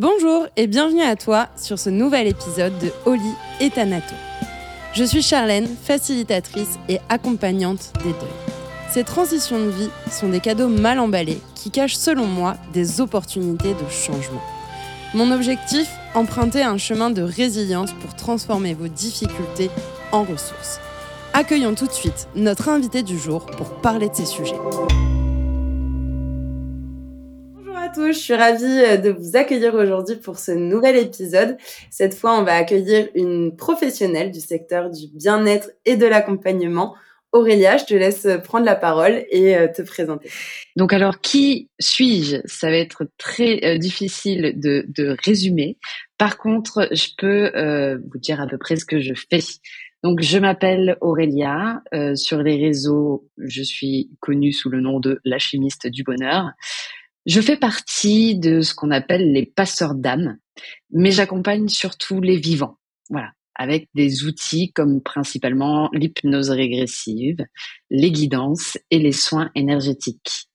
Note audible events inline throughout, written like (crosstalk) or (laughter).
Bonjour et bienvenue à toi sur ce nouvel épisode de Oli et Thanato. Je suis Charlène, facilitatrice et accompagnante des deuils. Ces transitions de vie sont des cadeaux mal emballés qui cachent selon moi des opportunités de changement. Mon objectif, emprunter un chemin de résilience pour transformer vos difficultés en ressources. Accueillons tout de suite notre invité du jour pour parler de ces sujets à tous, je suis ravie euh, de vous accueillir aujourd'hui pour ce nouvel épisode. Cette fois, on va accueillir une professionnelle du secteur du bien-être et de l'accompagnement. Aurélia, je te laisse prendre la parole et euh, te présenter. Donc alors, qui suis-je? Ça va être très euh, difficile de, de, résumer. Par contre, je peux vous dire à peu près ce que je fais. Donc, je m'appelle Aurélia. sur les réseaux, je suis connue sous le nom de la chimiste du bonheur. Je fais partie de ce qu'on appelle les passeurs d'âme, mais j'accompagne surtout les vivants. Voilà, avec des outils comme principalement l'hypnose régressive, les guidances et les soins énergétiques.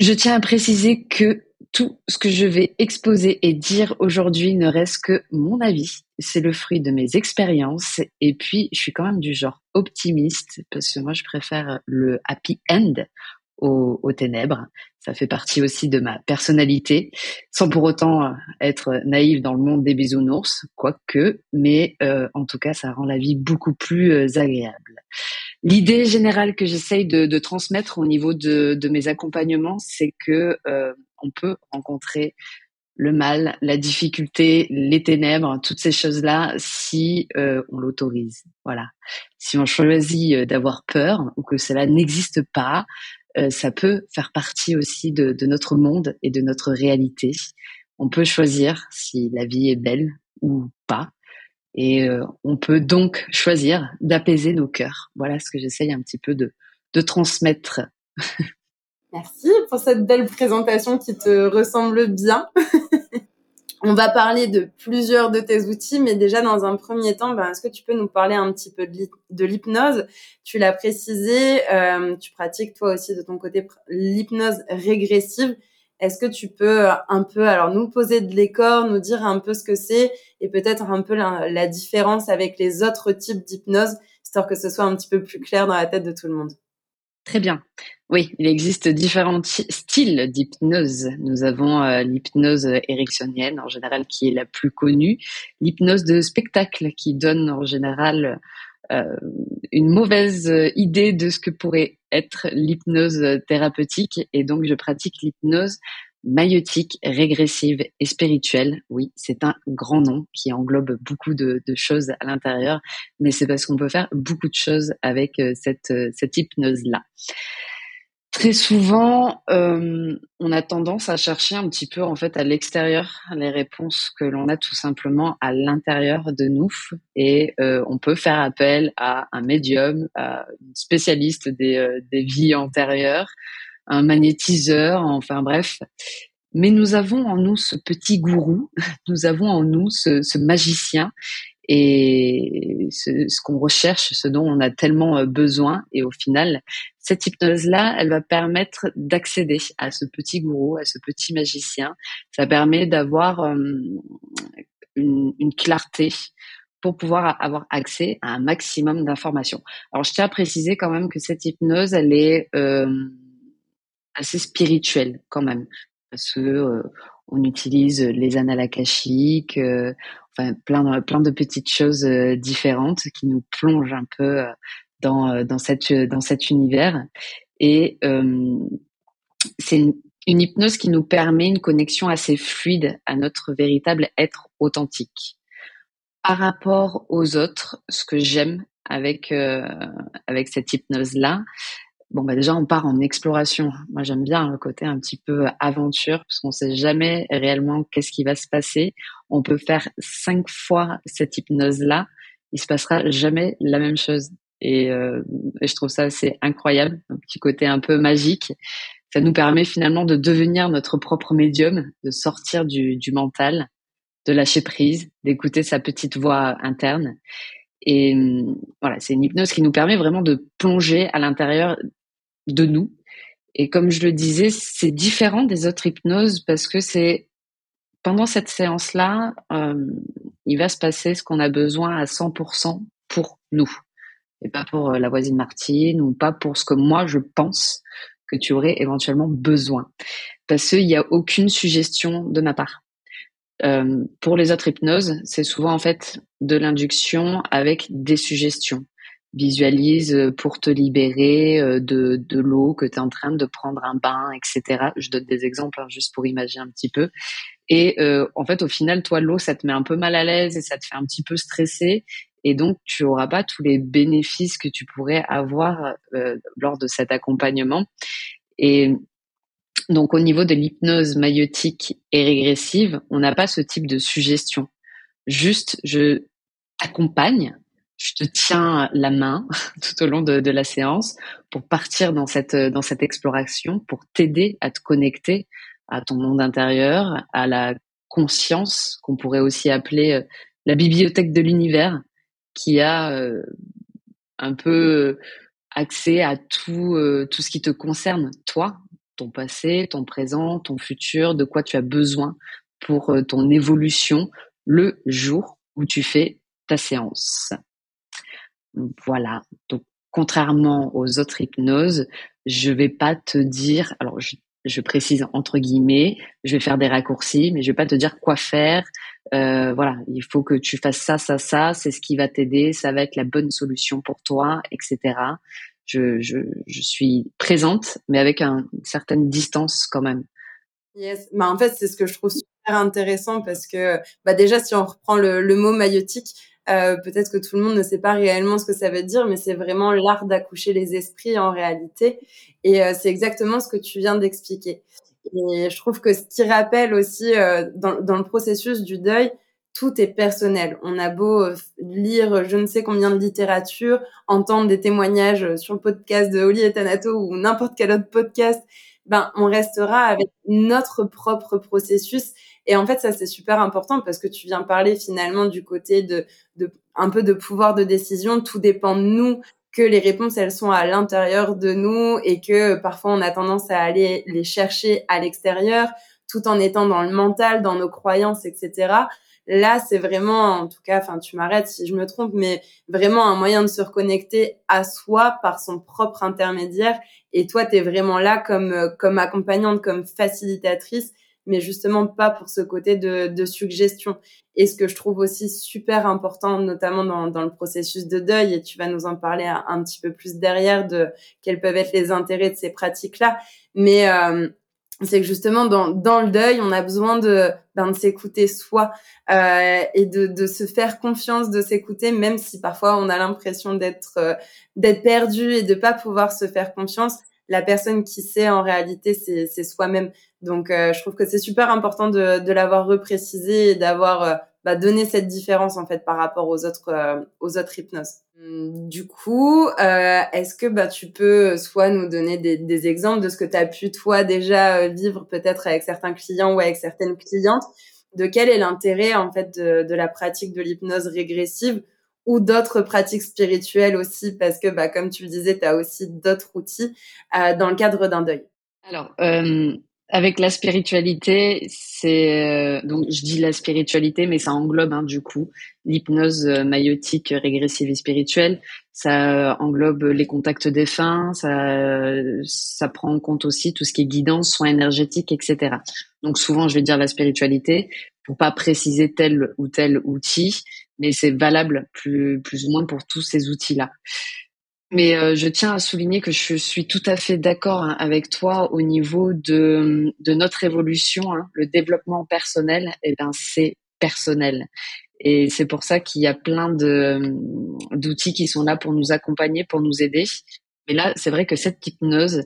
Je tiens à préciser que tout ce que je vais exposer et dire aujourd'hui ne reste que mon avis. C'est le fruit de mes expériences et puis je suis quand même du genre optimiste parce que moi je préfère le happy end aux, ténèbres. Ça fait partie aussi de ma personnalité, sans pour autant euh, être naïve dans le monde des bisounours, quoique, mais euh, en tout cas, ça rend la vie beaucoup plus euh, agréable. L'idée générale que j'essaye de, de, transmettre au niveau de, de mes accompagnements, c'est que on peut rencontrer le mal, la difficulté, les ténèbres, toutes ces choses-là, si on l'autorise. Voilà. Si on choisit d'avoir peur ou que cela n'existe pas, euh, ça peut faire partie aussi de, notre monde et de notre réalité. On peut choisir si la vie est belle ou pas. Et euh, on peut donc choisir d'apaiser nos cœurs. Voilà ce que j'essaye un petit peu de, de transmettre. Merci pour cette belle présentation qui te ressemble bien. (laughs) On va parler de plusieurs de tes outils, mais déjà dans un premier temps, ben, est-ce que tu peux nous parler un petit peu de l'hypnose? Tu l'as précisé, euh, tu pratiques toi aussi de ton côté l'hypnose régressive. Est-ce que tu peux euh, un peu, alors nous poser de l'écor, nous dire un peu ce que c'est et peut-être un peu la, la différence avec les autres types d'hypnose, histoire que ce soit un petit peu plus clair dans la tête de tout le monde? Très bien. Oui, il existe différents styles d'hypnose. Nous avons euh, l'hypnose érectionnienne en général qui est la plus connue, l'hypnose de spectacle qui donne en général euh, une mauvaise idée de ce que pourrait être l'hypnose thérapeutique et donc je pratique l'hypnose maïotique, régressive et spirituelle. Oui, c'est un grand nom qui englobe beaucoup de, choses à l'intérieur, mais c'est parce qu'on peut faire beaucoup de choses avec cette, euh, cette hypnose-là. Très souvent, euh, on a tendance à chercher un petit peu en fait à l'extérieur les réponses que l'on a tout simplement à l'intérieur de nous, et on peut faire appel à un médium, à une spécialiste des, des vies antérieures, un magnétiseur, enfin bref. Mais nous avons en nous ce petit gourou, (laughs) nous avons en nous ce, magicien et ce, qu'on recherche, ce dont on a tellement euh, besoin. Et au final, cette hypnose-là, elle va permettre d'accéder à ce petit gourou, à ce petit magicien. Ça permet d'avoir une, clarté pour pouvoir avoir accès à un maximum d'informations. Alors, je tiens à préciser quand même que cette hypnose, elle est assez spirituel quand même, parce que euh, on utilise les annales akashiques, euh, plein de, petites choses euh, différentes qui nous plongent un peu dans cet univers et c'est une, hypnose qui nous permet une connexion assez fluide à notre véritable être authentique. Par rapport aux autres, ce que j'aime avec avec cette hypnose là, Bon, bah déjà, on part en exploration. Moi, j'aime bien le côté un petit peu aventure, parce qu'on sait jamais réellement qu'est-ce qui va se passer. On peut faire cinq fois cette hypnose-là, il se passera jamais la même chose. Et, euh, je trouve ça assez incroyable, un petit côté un peu magique. Ça nous permet finalement de devenir notre propre médium, de sortir du, du mental, de lâcher prise, d'écouter sa petite voix interne. Et voilà, c'est une hypnose qui nous permet vraiment de plonger à l'intérieur de nous. Et comme je le disais, c'est différent des autres hypnoses parce que c'est pendant cette séance-là, euh, il va se passer ce qu'on a besoin à 100% pour nous, et pas pour euh, la voisine Martine ou pas pour ce que moi je pense que tu aurais éventuellement besoin, parce qu'il n'y a aucune suggestion de ma part. Euh, pour les autres hypnoses, c'est souvent en fait de l'induction avec des suggestions. Visualise euh, pour te libérer euh, de, de l'eau que tu es en train de prendre un bain, etc. Je donne des exemples hein, juste pour imaginer un petit peu. Et euh, en fait, au final, toi, l'eau, ça te met un peu mal à l'aise et ça te fait un petit peu stresser. Et donc, tu auras pas tous les bénéfices que tu pourrais avoir euh, lors de cet accompagnement. Et donc, au niveau de l'hypnose maïotique et régressive, on n'a pas ce type de suggestion. Juste, je t'accompagne, je te tiens la main (laughs) tout au long de, la séance pour partir dans cette, dans cette exploration, pour t'aider à te connecter à ton monde intérieur, à la conscience qu'on pourrait aussi appeler euh, la bibliothèque de l'univers, qui a euh, un peu accès à tout, euh, tout ce qui te concerne, toi, ton passé, ton présent, ton futur, de quoi tu as besoin pour euh, ton évolution le jour où tu fais ta séance. Voilà. Donc, contrairement aux autres hypnoses, je vais pas te dire, alors je, précise entre guillemets, je vais faire des raccourcis, mais je vais pas te dire quoi faire. Euh, voilà, il faut que tu fasses ça, ça, ça, c'est ce qui va t'aider, ça va être la bonne solution pour toi, etc je suis présente, mais avec un, une certaine distance quand même. Yes, bah en fait c'est ce que je trouve super intéressant parce que bah déjà si on reprend le, le mot maïotique, euh, peut-être que tout le monde ne sait pas réellement ce que ça veut dire, mais c'est vraiment l'art d'accoucher les esprits en réalité, et euh, c'est exactement ce que tu viens d'expliquer. Et je trouve que ce qui rappelle aussi euh, dans, le processus du deuil, tout est personnel. On a beau euh, lire je ne sais combien de littérature, entendre des témoignages euh, sur le podcast de Oli et Tanato ou n'importe quel autre podcast, ben on restera avec notre propre processus. Et en fait, ça c'est super important parce que tu viens parler finalement du côté de, de un peu de pouvoir de décision. Tout dépend de nous que les réponses elles sont à l'intérieur de nous et que parfois on a tendance à aller les chercher à l'extérieur tout en étant dans le mental, dans nos croyances, etc. Là, c'est vraiment, en tout cas, enfin, tu m'arrêtes si je me trompe, mais vraiment un moyen de se reconnecter à soi par son propre intermédiaire. Et toi, tu es vraiment là comme, euh, comme accompagnante, comme facilitatrice, mais justement pas pour ce côté de, de suggestion. Et ce que je trouve aussi super important, notamment dans, dans le processus de deuil, et tu vas nous en parler un, petit peu plus derrière de quels peuvent être les intérêts de ces pratiques-là. Mais euh, c'est que justement dans, dans le deuil, on a besoin de, ben, de s'écouter soi euh, et de, de se faire confiance, de s'écouter, même si parfois on a l'impression d'être euh, d'être perdu et de pas pouvoir se faire confiance. La personne qui sait en réalité, c'est soi-même. Donc, euh, je trouve que c'est super important de, de l'avoir reprécisé et d'avoir euh, bah, donné cette différence en fait par rapport aux autres euh, aux autres hypnoses. Hum, du coup, euh, est-ce que bah, tu peux soit nous donner des, des exemples de ce que tu as pu toi déjà vivre peut-être avec certains clients ou avec certaines clientes? De quel est l'intérêt en fait de, de, la pratique de l'hypnose régressive ou d'autres pratiques spirituelles aussi? Parce que bah, comme tu le disais, tu as aussi d'autres outils euh, dans le cadre d'un deuil. Alors, euh, avec la spiritualité, c'est euh, donc je dis la spiritualité, mais ça englobe hein, du coup l'hypnose euh, maïotique régressive et spirituelle. Ça englobe les contacts défunts, ça ça prend en compte aussi tout ce qui est guidance, soins énergétiques, etc. Donc souvent je vais dire la spiritualité pour pas préciser tel ou tel outil, mais c'est valable plus plus ou moins pour tous ces outils là. Mais euh, je tiens à souligner que je suis tout à fait d'accord hein, avec toi au niveau de, de notre évolution. Hein, le développement personnel, eh ben, c'est personnel. Et c'est pour ça qu'il y a plein d'outils qui sont là pour nous accompagner, pour nous aider. Mais là, c'est vrai que cette hypnose,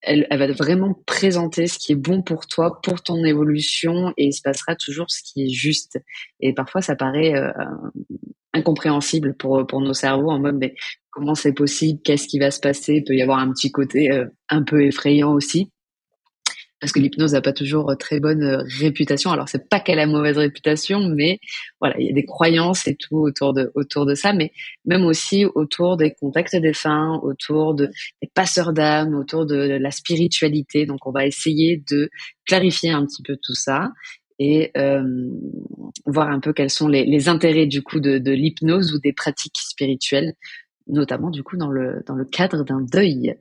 elle, elle, va vraiment présenter ce qui est bon pour toi, pour ton évolution, et il se passera toujours ce qui est juste. Et parfois, ça paraît euh, incompréhensible pour pour nos cerveaux en mode mais comment c'est possible, qu'est-ce qui va se passer, il peut y avoir un petit côté euh, un peu effrayant aussi. Parce que l'hypnose n'a pas toujours euh, très bonne euh, réputation. Alors c'est pas qu'elle a mauvaise réputation, mais voilà, il y a des croyances et tout autour de autour de ça, mais même aussi autour des contacts défunts, autour de des passeurs d'âme, autour de la spiritualité. Donc on va essayer de clarifier un petit peu tout ça et voir un peu quels sont les, les intérêts du coup de, de l'hypnose ou des pratiques spirituelles, notamment du coup dans le dans le cadre d'un deuil.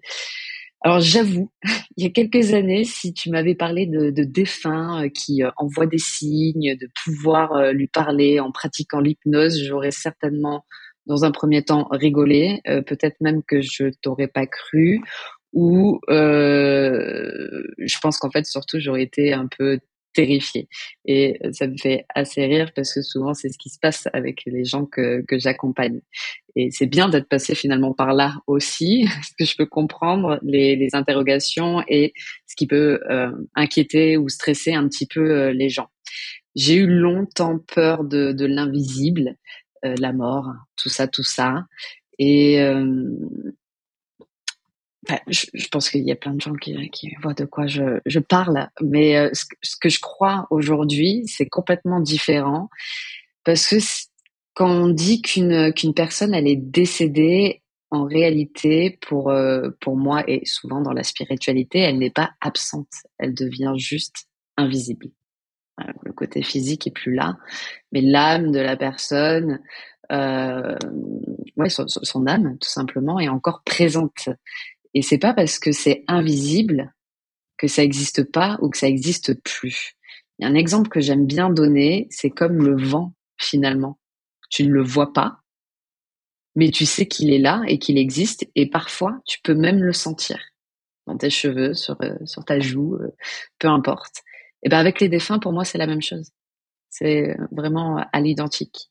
Alors j'avoue, (laughs) il y a quelques années, si tu m'avais parlé de, de défunts qui envoient des signes, de pouvoir lui parler en pratiquant l'hypnose, j'aurais certainement dans un premier temps rigolé, peut-être même que je t'aurais pas cru, ou euh, je pense qu'en fait surtout j'aurais été un peu terrifiée. Et ça me fait assez rire parce que souvent c'est ce qui se passe avec les gens que, que j'accompagne. Et c'est bien d'être passé finalement par là aussi (laughs) parce que je peux comprendre les, les interrogations et ce qui peut euh, inquiéter ou stresser un petit peu euh, les gens. J'ai eu longtemps peur de, de l'invisible euh, la mort tout ça tout ça. Et je, pense qu'il y a plein de gens qui, voient de quoi je, parle, mais euh, ce, que je crois aujourd'hui, c'est complètement différent parce que quand on dit qu'une personne elle est décédée, en réalité, pour euh, pour moi et souvent dans la spiritualité, elle n'est pas absente, elle devient juste invisible. Le côté physique est plus là, mais l'âme de la personne, euh, ouais, son, âme tout simplement est encore présente. Et c'est pas parce que c'est invisible que ça n'existe pas ou que ça n'existe plus. Il y a un exemple que j'aime bien donner, c'est comme le vent finalement. Tu ne le vois pas, mais tu sais qu'il est là et qu'il existe et parfois tu peux même le sentir dans tes cheveux, sur, euh, sur ta joue, euh, peu importe. Et ben avec les défunts, pour moi, c'est la même chose. C'est vraiment à l'identique.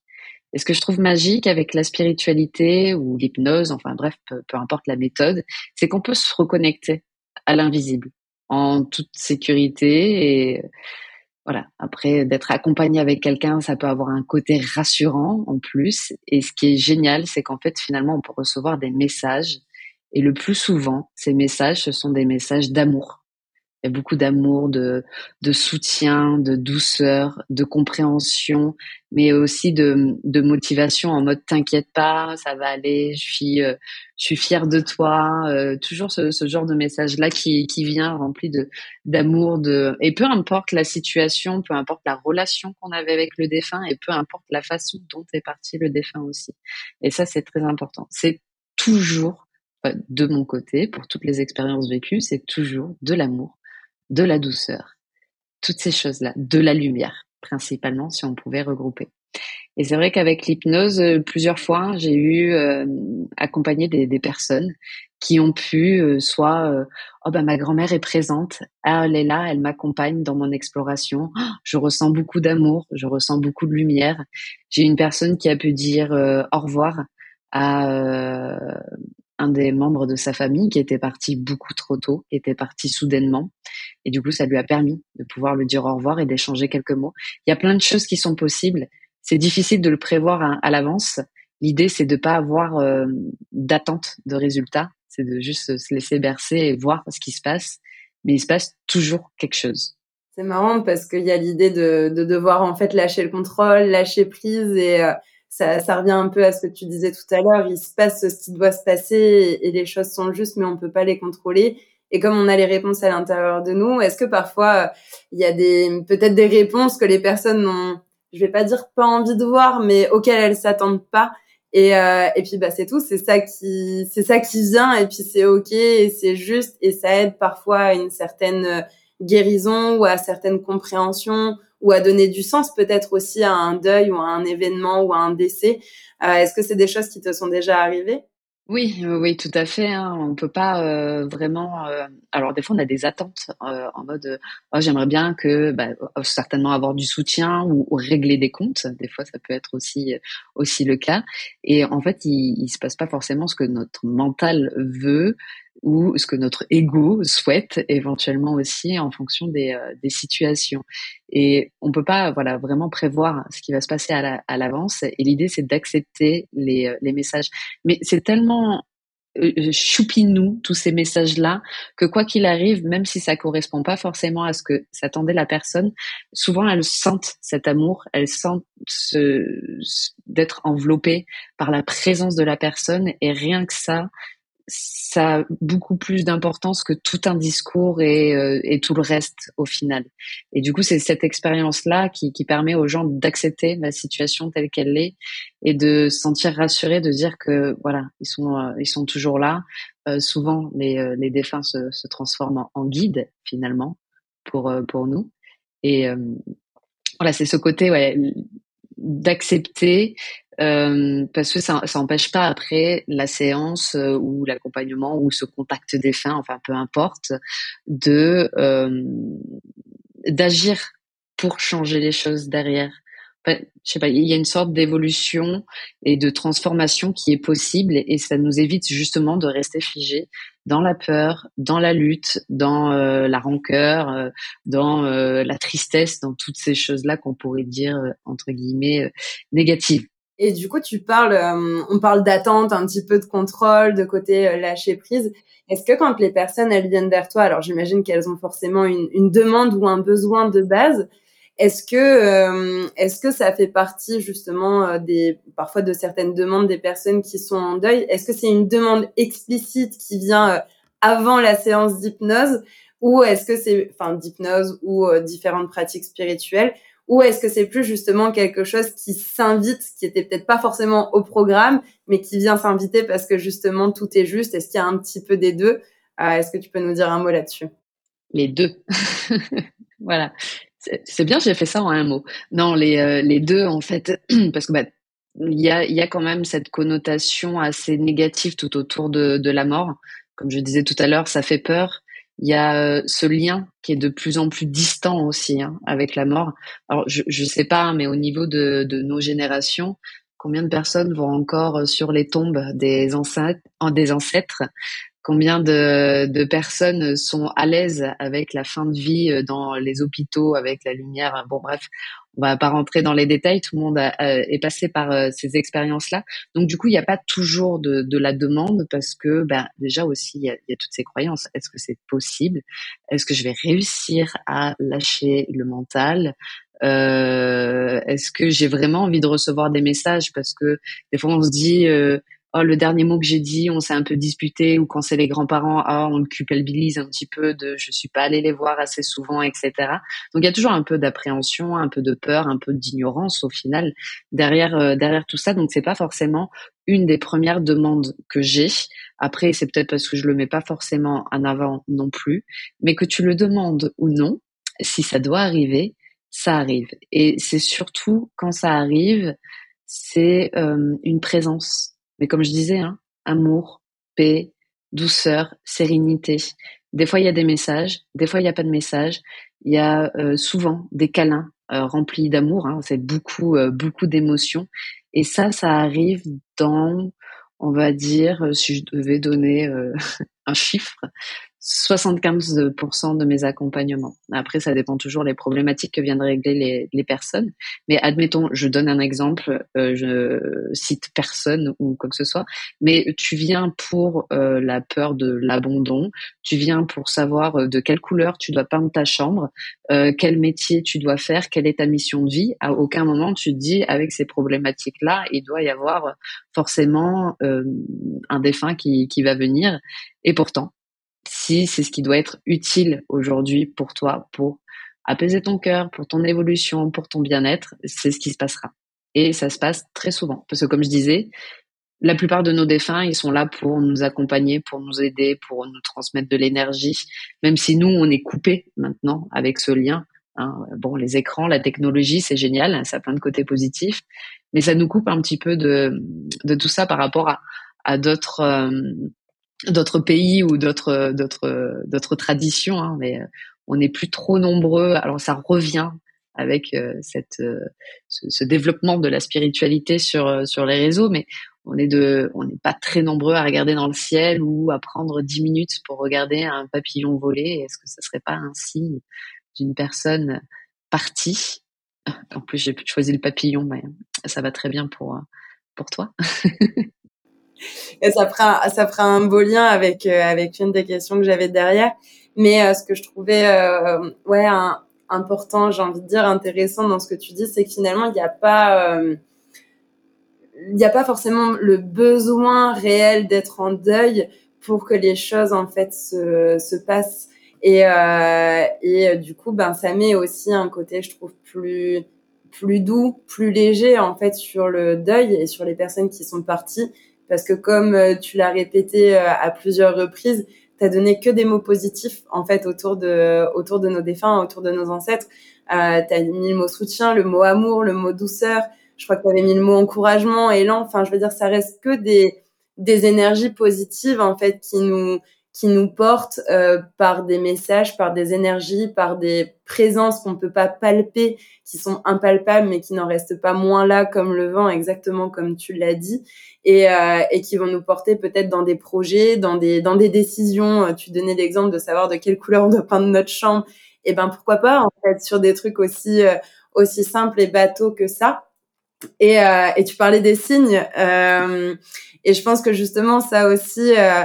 Et ce que je trouve magique avec la spiritualité ou l'hypnose, enfin bref, peu, importe la méthode, c'est qu'on peut se reconnecter à l'invisible en toute sécurité et voilà. Après, d'être accompagné avec quelqu'un, ça peut avoir un côté rassurant en plus. Et ce qui est génial, c'est qu'en fait, finalement, on peut recevoir des messages. Et le plus souvent, ces messages, ce sont des messages d'amour beaucoup d'amour, de, soutien, de douceur, de compréhension, mais aussi de, motivation en mode t'inquiète pas, ça va aller, je suis, euh, fière de toi. Euh, toujours ce, genre de message là qui, qui vient rempli de d'amour, de et peu importe la situation, peu importe la relation qu'on avait avec le défunt et peu importe la façon dont est parti le défunt aussi. Et ça c'est très important. C'est toujours de mon côté, pour toutes les expériences vécues, c'est toujours de l'amour, de la douceur, toutes ces choses-là, de la lumière principalement si on pouvait regrouper. Et c'est vrai qu'avec l'hypnose, euh, plusieurs fois, j'ai eu euh, accompagné des, des, personnes qui ont pu euh, soit oh ben ma grand-mère est présente, ah, elle est là, elle m'accompagne dans mon exploration, oh, je ressens beaucoup d'amour, je ressens beaucoup de lumière. J'ai une personne qui a pu dire au revoir à un des membres de sa famille qui était parti beaucoup trop tôt, était parti soudainement. Et du coup, ça lui a permis de pouvoir lui dire au revoir et d'échanger quelques mots. Il y a plein de choses qui sont possibles. C'est difficile de le prévoir à, l'avance. L'idée, c'est de pas avoir euh, d'attente de résultats. C'est de juste se laisser bercer et voir ce qui se passe. Mais il se passe toujours quelque chose. C'est marrant parce qu'il y a l'idée de, de, devoir en fait lâcher le contrôle, lâcher prise et euh, ça, ça, revient un peu à ce que tu disais tout à l'heure. Il se passe ce qui doit se passer et, les choses sont justes, mais on peut pas les contrôler. Et comme on a les réponses à l'intérieur de nous, est-ce que parfois il y a des peut-être des réponses que les personnes n'ont, je vais pas dire pas envie de voir, mais auxquelles elles s'attendent pas. Et, euh, et puis bah c'est tout, c'est ça qui c'est ça qui vient et puis c'est ok et c'est juste et ça aide parfois à une certaine guérison ou à certaines compréhensions ou à donner du sens peut-être aussi à un deuil ou à un événement ou à un décès. Euh, Est-ce que c'est des choses qui te sont déjà arrivées? Oui, oui, tout à fait. Hein. On peut pas euh, vraiment. Euh, alors des fois, on a des attentes en mode oh, j'aimerais bien que bah, certainement avoir du soutien ou, régler des comptes. Des fois, ça peut être aussi aussi le cas. Et en fait, il, il se passe pas forcément ce que notre mental veut ou ce que notre ego souhaite éventuellement aussi en fonction des, euh, des situations. Et on peut pas voilà vraiment prévoir ce qui va se passer à l'avance. et l'idée c'est d'accepter les, euh, les messages. Mais c'est tellement euh, choupinou tous ces messages là que quoi qu'il arrive même si ça correspond pas forcément à ce que s'attendait la personne souvent elles sentent cet amour elles sentent d'être enveloppées par la présence de la personne et rien que ça ça a beaucoup plus d'importance que tout un discours et, euh, et, tout le reste au final. Et du coup, c'est cette expérience-là qui, qui, permet aux gens d'accepter la situation telle qu'elle est et de se sentir rassurés, de dire que voilà, ils sont, euh, ils sont toujours là. Euh, souvent, les, les défunts se, se transforment en, guides finalement pour pour nous. Et voilà, c'est ce côté ouais, d'accepter euh, parce que ça n'empêche pas après la séance euh, ou l'accompagnement ou ce contact défunt, enfin peu importe, de euh, d'agir pour changer les choses derrière je sais pas, il y a une sorte d'évolution et de transformation qui est possible et, ça nous évite justement de rester figé dans la peur, dans la lutte, dans euh, la rancœur, euh, dans euh, la tristesse, dans toutes ces choses-là qu'on pourrait dire entre guillemets négatives. Et du coup, tu parles, on parle d'attente, un petit peu de contrôle, de côté lâcher prise. Est-ce que quand les personnes elles viennent vers toi, alors j'imagine qu'elles ont forcément une, demande ou un besoin de base, est-ce que euh, est-ce que ça fait partie justement euh, des parfois de certaines demandes des personnes qui sont en deuil? Est-ce que c'est une demande explicite qui vient euh, avant la séance d'hypnose? Ou est-ce que c'est enfin d'hypnose ou différentes pratiques spirituelles? Ou est-ce que c'est plus justement quelque chose qui s'invite, qui était peut-être pas forcément au programme, mais qui vient s'inviter parce que justement tout est juste? Est-ce qu'il y a un petit peu des deux? Est-ce que tu peux nous dire un mot là-dessus? Les deux. (laughs) voilà. C'est bien, j'ai fait ça en un mot. Non, les, euh, les deux, en fait, (clears throat) parce que bah, il y a, y a quand même cette connotation assez négative tout autour de, de la mort. Comme je disais tout à l'heure, ça fait peur. Il y a euh, ce lien qui est de plus en plus distant aussi hein, avec la mort. Alors, je ne sais pas, mais au niveau de, de nos générations, combien de personnes vont encore euh, sur les tombes des ancêtres, des ancêtres? Combien de, de, personnes sont à l'aise avec la fin de vie euh, dans les hôpitaux, avec la lumière? Bon, bref, on va pas rentrer dans les détails. Tout le monde est passé par euh, ces expériences-là. Donc, du coup, il n'y a pas toujours de, de, la demande parce que, ben, déjà aussi, il y, a, y a toutes ces croyances. Est-ce que c'est possible? Est-ce que je vais réussir à lâcher le mental? Euh, Est-ce que j'ai vraiment envie de recevoir des messages? Parce que des fois, on se dit euh, oh, le dernier mot que j'ai dit, on s'est un peu disputé, ou quand c'est les grands-parents, ah, on le culpabilise un petit peu de je suis pas allé les voir assez souvent, etc. Donc il y a toujours un peu d'appréhension, un peu de peur, un peu d'ignorance au final derrière euh, derrière tout ça. Donc c'est pas forcément une des premières demandes que j'ai. Après, c'est peut-être parce que je le mets pas forcément en avant non plus, mais que tu le demandes ou non, si ça doit arriver, ça arrive. Et c'est surtout quand ça arrive, c'est euh, une présence mais comme je disais, hein, amour, paix, douceur, sérénité. Des fois, il y a des messages, des fois, il n'y a pas de messages. Il y a euh, souvent des câlins euh, remplis d'amour. Hein, c'est beaucoup, euh, beaucoup d'émotions. Et ça, ça arrive dans, on va dire, si je devais donner (laughs) un chiffre, 75% de mes accompagnements. Après, ça dépend toujours des problématiques que viennent régler les, les personnes. Mais admettons, je donne un exemple, euh, je cite personne ou quoi que ce soit, mais tu viens pour euh, la peur de l'abandon, tu viens pour savoir euh, de quelle couleur tu dois peindre ta chambre, quel métier tu dois faire, quelle est ta mission de vie. À aucun moment tu te dis, avec ces problématiques-là, il doit y avoir forcément un défunt qui, qui va venir. Et pourtant, si c'est ce qui doit être utile aujourd'hui pour toi, pour apaiser ton cœur, pour ton évolution, pour ton bien-être, c'est ce qui se passera. Et ça se passe très souvent. Parce que comme je disais, la plupart de nos défunts, ils sont là pour nous accompagner, pour nous aider, pour nous transmettre de l'énergie. Même si nous, on est coupé maintenant avec ce lien. Hein. Bon, les écrans, la technologie, c'est génial, ça a plein de côtés positifs, mais ça nous coupe un petit peu de, tout ça par rapport à, à d'autres euh, d'autres pays ou d'autres d'autres d'autres traditions, hein, mais euh, on n'est plus trop nombreux. Alors ça revient avec euh, cette euh, ce, développement de la spiritualité sur sur les réseaux, mais on est de on n'est pas très nombreux à regarder dans le ciel ou à prendre dix minutes pour regarder un papillon voler. Est-ce que ça serait pas un signe d'une personne partie? En plus, j'ai choisi le papillon, mais ça va très bien pour pour toi. (laughs) et ça fera ça fera un beau lien avec euh, avec une des questions que j'avais derrière. Mais euh, ce que je trouvais euh, ouais important, j'ai envie de dire intéressant dans ce que tu dis, c'est que finalement il n'y a pas il n'y a pas forcément le besoin réel d'être en deuil pour que les choses en fait se, se passent. Et, et du coup, ben ça met aussi un côté, je trouve, plus plus doux, plus léger en fait sur le deuil et sur les personnes qui sont parties, parce que comme euh, tu l'as répété euh, à plusieurs reprises, t'as donné que des mots positifs en fait autour de autour de nos défunts, autour de nos ancêtres. Euh, t'as mis le mot soutien, le mot amour, le mot douceur. Je crois que t'avais mis le mot encouragement, élan. Enfin, je veux dire, ça reste que des des énergies positives en fait qui nous qui nous portent euh, par des messages, par des énergies, par des présences qu'on peut pas palper, qui sont impalpables mais qui n'en restent pas moins là comme le vent, exactement comme tu l'as dit, et, euh, et qui vont nous porter peut-être dans des projets, dans des dans des décisions. Tu donnais l'exemple de savoir de quelle couleur on doit peindre notre chambre, et ben pourquoi pas en fait sur des trucs aussi euh, aussi simples et bateaux que ça. Et, euh, et tu parlais des signes. Euh, et je pense que justement, ça aussi, euh,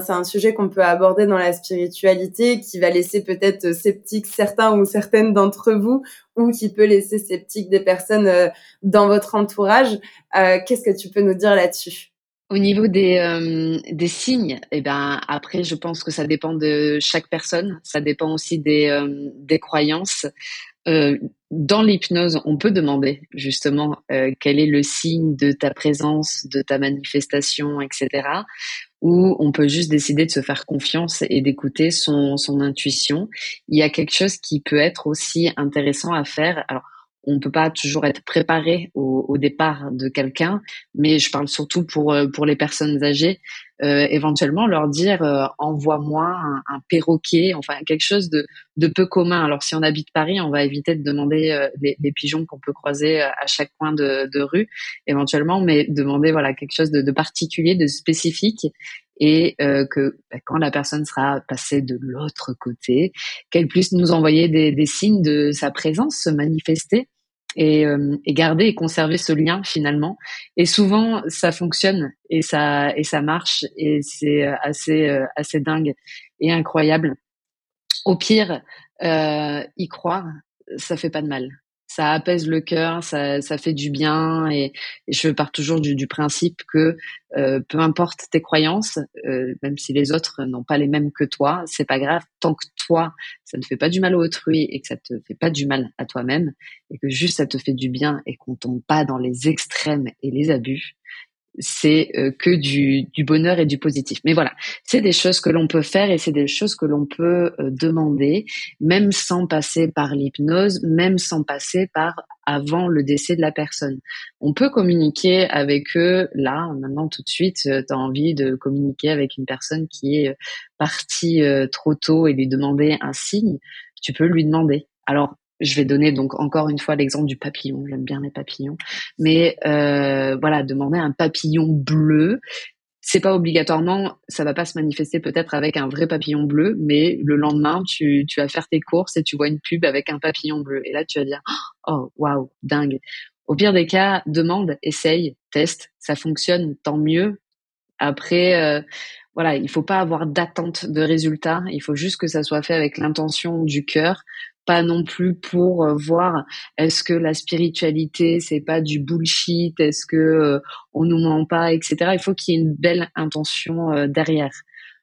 c'est un, sujet qu'on peut aborder dans la spiritualité qui va laisser peut-être sceptiques certains ou certaines d'entre vous ou qui peut laisser sceptiques des personnes euh, dans votre entourage. Euh, qu'est-ce que tu peux nous dire là-dessus? Au niveau des, euh, signes, eh ben après je pense que ça dépend de chaque personne, ça dépend aussi des, euh, croyances. Euh, dans l'hypnose, on peut demander justement euh, quel est le signe de ta présence, de ta manifestation, etc. Ou on peut juste décider de se faire confiance et d'écouter son, son intuition. Il y a quelque chose qui peut être aussi intéressant à faire. Alors, on ne peut pas toujours être préparé au, au départ de quelqu'un, mais je parle surtout pour euh, pour les personnes âgées. Euh, éventuellement leur dire euh, envoie-moi un, un, perroquet, enfin quelque chose de, de peu commun. Alors si on habite Paris, on va éviter de demander euh, les, pigeons qu'on peut croiser euh, à chaque coin de, de, rue, éventuellement, mais demander voilà quelque chose de, de particulier, de spécifique et euh, que bah, quand la personne sera passée de l'autre côté, qu'elle puisse nous envoyer des, des, signes de sa présence, se manifester et, euh, et, garder et conserver ce lien finalement. Et souvent, ça fonctionne et ça et ça marche et c'est assez euh, assez dingue et incroyable. Au pire, euh, y croire, ça fait pas de mal ça apaise le cœur, ça, fait du bien et, et je pars toujours du, du principe que euh, peu importe tes croyances, euh, même si les autres n'ont pas les mêmes que toi, c'est pas grave tant que toi ça ne fait pas du mal à autrui et que ça te fait pas du mal à toi-même et que juste ça te fait du bien et qu'on tombe pas dans les extrêmes et les abus c'est euh, que du, du, bonheur et du positif. Mais voilà, c'est des choses que l'on peut faire et c'est des choses que l'on peut euh, demander, même sans passer par l'hypnose, même sans passer par avant le décès de la personne. On peut communiquer avec eux là, maintenant, tout de suite. Euh, tu as envie de communiquer avec une personne qui est partie trop tôt et lui demander un signe, tu peux lui demander. Alors, je vais donner donc encore une fois l'exemple du papillon. J'aime bien les papillons, mais euh, voilà, demander un papillon bleu, c'est pas obligatoirement, ça va pas se manifester peut-être avec un vrai papillon bleu, mais le lendemain, tu, tu vas faire tes courses et tu vois une pub avec un papillon bleu, et là tu vas dire, oh waouh, dingue. Au pire des cas, demande, essaye, teste, ça fonctionne, tant mieux. Après, euh, voilà, il faut pas avoir d'attente de résultat. Il faut juste que ça soit fait avec l'intention du cœur pas non plus pour euh, voir est-ce que la spiritualité c'est pas du bullshit, est-ce que euh, on nous ment pas, etc. Il faut qu'il y ait une belle intention euh, derrière.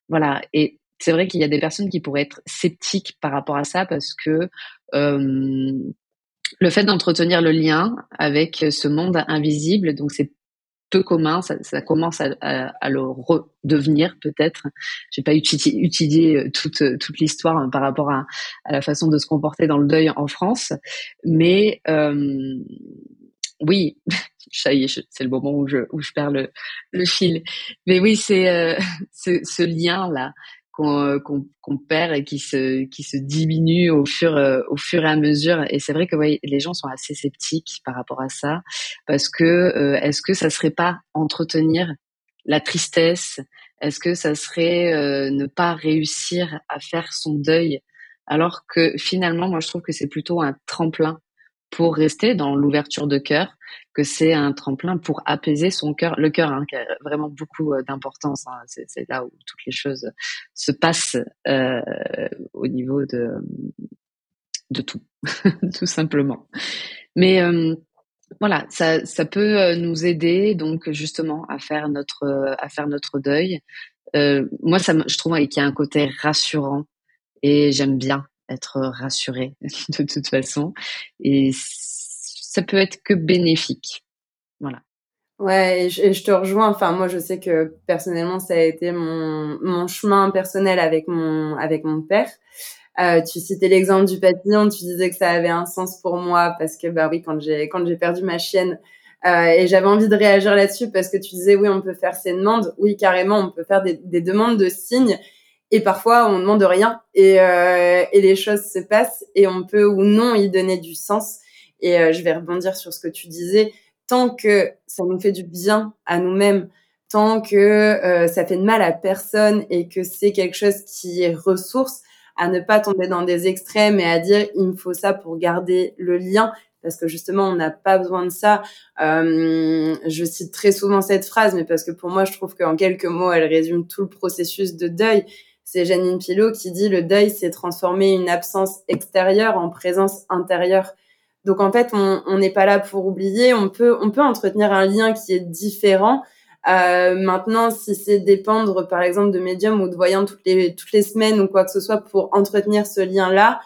Voilà. Et c'est vrai qu'il y a des personnes qui pourraient être sceptiques par rapport à ça parce que le fait d'entretenir le lien avec ce monde invisible, donc c'est peu commun, ça, commence à, le redevenir peut-être. J'ai pas étudié euh, toute euh, toute l'histoire hein, par rapport à, la façon de se comporter dans le deuil en France, mais euh, oui, (laughs) ça y est, c'est le moment où je perds le fil. Mais oui, c'est (laughs) ce, ce lien là euh, qu'on perd et qui se qui se diminue au fur euh, au fur et à mesure. Et c'est vrai que ouais, les gens sont assez sceptiques par rapport à ça parce que euh, est-ce que ça serait pas entretenir la tristesse? Est-ce que ça serait ne pas réussir à faire son deuil? Alors que finalement moi je trouve que c'est plutôt un tremplin pour rester dans l'ouverture de cœur, que c'est un tremplin pour apaiser son cœur, le cœur hein, qui a vraiment beaucoup euh, d'importance. Hein, c'est là où toutes les choses se passent euh, au niveau de de tout, (laughs) tout simplement. Mais euh, voilà, ça, peut nous aider donc justement à faire notre à faire notre deuil. moi, je trouve qu'il y a un côté rassurant et j'aime bien être rassurée (laughs) de toute façon. Et ça peut être que bénéfique. Voilà. Ouais, et je, te rejoins. Enfin, moi, je sais que personnellement, ça a été mon, mon chemin personnel avec mon, avec mon père. Euh, tu citais l'exemple du papillon, tu disais que ça avait un sens pour moi parce que, bah oui, quand j'ai, quand j'ai perdu ma chienne, euh, et j'avais envie de réagir là-dessus parce que tu disais, oui, on peut faire ces demandes. Oui, carrément, on peut faire des, des demandes de signes. Et parfois, on demande rien et, euh, et les choses se passent et on peut ou non y donner du sens. Et euh, je vais rebondir sur ce que tu disais tant que ça nous fait du bien à nous-mêmes, tant que euh, ça fait de mal à personne et que c'est quelque chose qui est ressource, à ne pas tomber dans des extrêmes et à dire il me faut ça pour garder le lien parce que justement on n'a pas besoin de ça. Euh, je cite très souvent cette phrase, mais parce que pour moi je trouve qu'en quelques mots elle résume tout le processus de deuil. C'est Janine Pilot qui dit le deuil c'est transformer une absence extérieure en présence intérieure. Donc en fait, on n'est pas là pour oublier. On peut, on peut entretenir un lien qui est différent. Euh, maintenant, si c'est dépendre, par exemple, de médium ou de voyants toutes les toutes les semaines ou quoi que ce soit pour entretenir ce lien-là,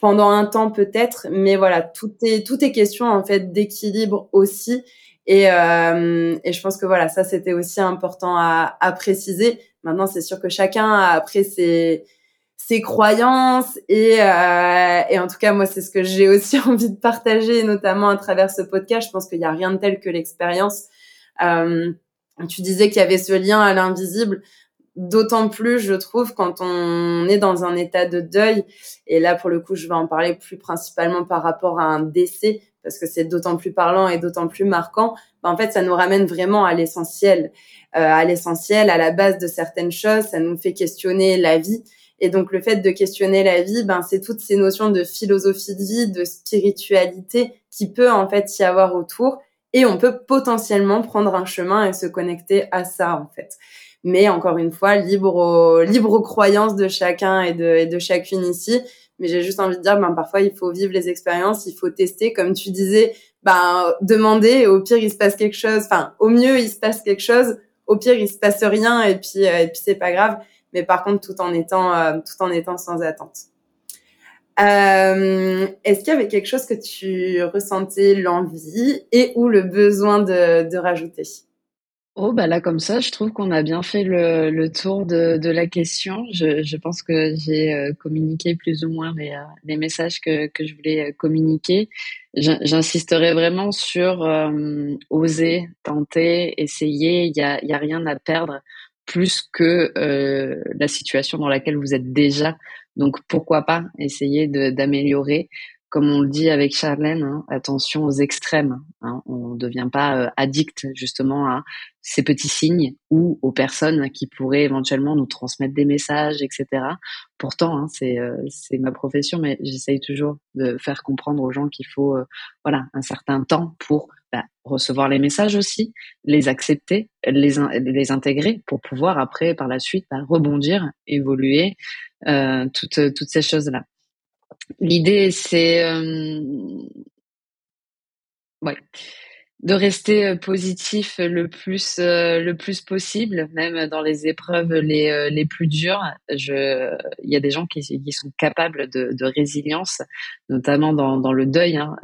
pendant un temps peut-être, mais voilà, tout est tout est question en fait d'équilibre aussi. Et, euh, et je pense que voilà, ça c'était aussi important à, à préciser. Maintenant, c'est sûr que chacun a après ses ses croyances et, euh, et en tout cas moi c'est ce que j'ai aussi (laughs) envie de partager notamment à travers ce podcast. Je pense qu'il n'y a rien de tel que l'expérience. Euh, tu disais qu'il y avait ce lien à l'invisible d'autant plus je trouve quand on est dans un état de deuil et là pour le coup je vais en parler plus principalement par rapport à un décès parce que c'est d'autant plus parlant et d'autant plus marquant ben, en fait ça nous ramène vraiment à l'essentiel euh, à l'essentiel à la base de certaines choses ça nous fait questionner la vie et donc le fait de questionner la vie, ben c'est toutes ces notions de philosophie de vie, de spiritualité qui peut en fait y avoir autour. Et on peut potentiellement prendre un chemin et se connecter à ça en fait. Mais encore une fois, libre aux, libre aux croyances de chacun et de, et de chacune ici. Mais j'ai juste envie de dire, ben parfois il faut vivre les expériences, il faut tester, comme tu disais, ben demander. au pire il se passe quelque chose. Enfin, au mieux il se passe quelque chose. Au pire il se passe rien et puis euh, et puis c'est pas grave mais par contre tout en étant euh, tout en étant sans attente. Euh, Est-ce qu'il y avait quelque chose que tu ressentais l'envie et ou le besoin de, de rajouter? Oh bah là comme ça, je trouve qu'on a bien fait le, le tour de, de, la question. Je, je pense que j'ai euh, communiqué plus ou moins les, euh, les messages que, que, je voulais communiquer. J'insisterai vraiment sur euh, oser, tenter, essayer. Il y a, y a rien à perdre plus que euh, la situation dans laquelle vous êtes déjà. Donc pourquoi pas essayer d'améliorer comme on le dit avec Charlène, hein, attention aux extrêmes. Hein, on ne devient pas euh, addict justement à ces petits signes ou aux personnes qui pourraient éventuellement nous transmettre des messages, etc. Pourtant, hein, c'est euh, ma profession, mais j'essaye toujours de faire comprendre aux gens qu'il faut euh, voilà un certain temps pour bah, recevoir les messages aussi, les accepter, les les intégrer pour pouvoir après par la suite bah, rebondir, évoluer, toutes toutes ces choses là. L'idée, c'est euh, ouais, de rester euh, positif le plus euh, le plus possible, même dans les épreuves les, les plus dures. Il y a des gens qui, sont capables de, de résilience, notamment dans, dans le deuil. Hein.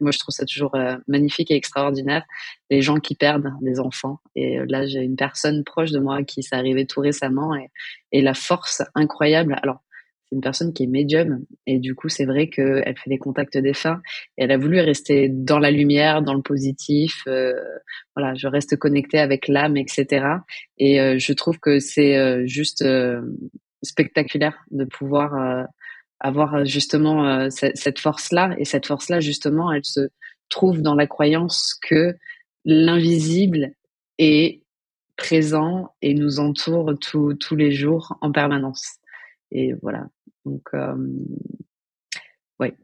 moi, je trouve ça toujours magnifique et extraordinaire. Les gens qui perdent des enfants. Et là, j'ai une personne proche de moi qui s'est arrivée tout récemment et, et la force incroyable. Alors, c'est une personne qui est médium et du coup c'est vrai qu'elle fait des contacts défunts et elle a voulu rester dans la lumière, dans le positif. Euh, voilà, je reste connectée avec l'âme, etc. Et euh, je trouve que c'est euh, juste spectaculaire de pouvoir avoir justement cette force-là et cette force-là justement, elle se trouve dans la croyance que l'invisible est présent et nous entoure tous les jours en permanence. Et voilà, donc, ouais.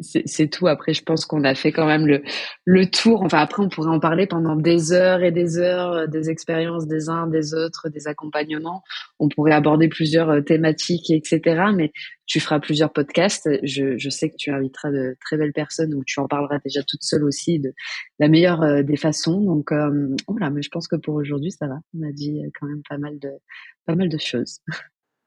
c'est tout. Après, je pense qu'on a fait quand même le, le tour. Enfin, après, on pourrait en parler pendant des heures et des heures, euh, des expériences des uns, des autres, des accompagnements. On pourrait aborder plusieurs thématiques, etc. Mais tu feras plusieurs podcasts. Je, sais que tu inviteras de très belles personnes où tu en parleras déjà toute seule aussi de la meilleure des façons. Donc, voilà. Mais je pense que pour aujourd'hui, ça va. On a dit quand même pas mal de choses.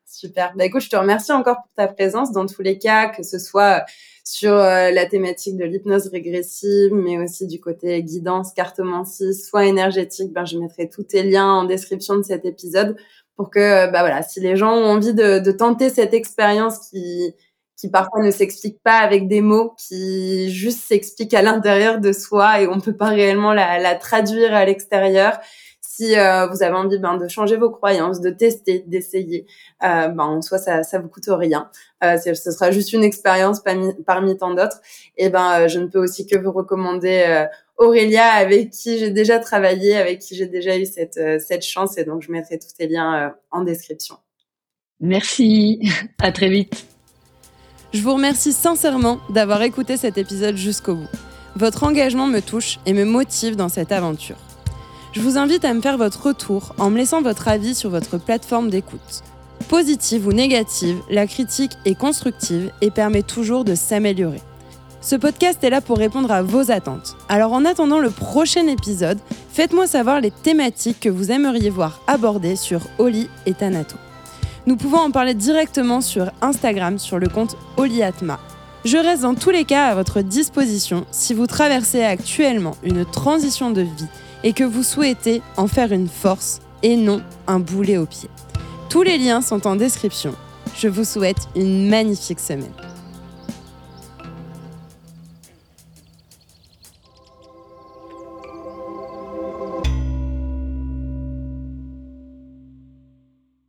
Super. Bah, écoute, je te remercie encore pour ta présence dans tous les cas, que ce soit sur euh, la thématique de l'hypnose régressive, mais aussi du côté guidance, cartomancie, soins énergétiques. Ben, je mettrai tous tes liens en description de cet épisode pour que, bah voilà, si les gens ont envie de, de tenter cette expérience qui, qui parfois ne s'explique pas avec des mots, qui juste s'explique à l'intérieur de soi et on peut pas réellement la, la traduire à l'extérieur si euh, vous avez envie ben, de changer vos croyances, de tester, d'essayer, euh, ben, en soi, ça ça vous coûte rien. Euh, ce sera juste une expérience parmi, parmi tant d'autres. Et ben, euh, je ne peux aussi que vous recommander euh, Aurélia, avec qui j'ai déjà travaillé, avec qui j'ai déjà eu cette, cette chance. Et donc, je mettrai tous ces liens en description. Merci. À très vite. Je vous remercie sincèrement d'avoir écouté cet épisode jusqu'au bout. Votre engagement me touche et me motive dans cette aventure. Je vous invite à me faire votre retour en me laissant votre avis sur votre plateforme d'écoute. Positive ou négative, la critique est constructive et permet toujours de s'améliorer. Ce podcast est là pour répondre à vos attentes. Alors en attendant le prochain épisode, faites-moi savoir les thématiques que vous aimeriez voir abordées sur Oli et Tanato. Nous pouvons en parler directement sur Instagram sur le compte Oliatma. Je reste dans tous les cas à votre disposition si vous traversez actuellement une transition de vie et que vous souhaitez en faire une force et non un boulet au pied. Tous les liens sont en description. Je vous souhaite une magnifique semaine.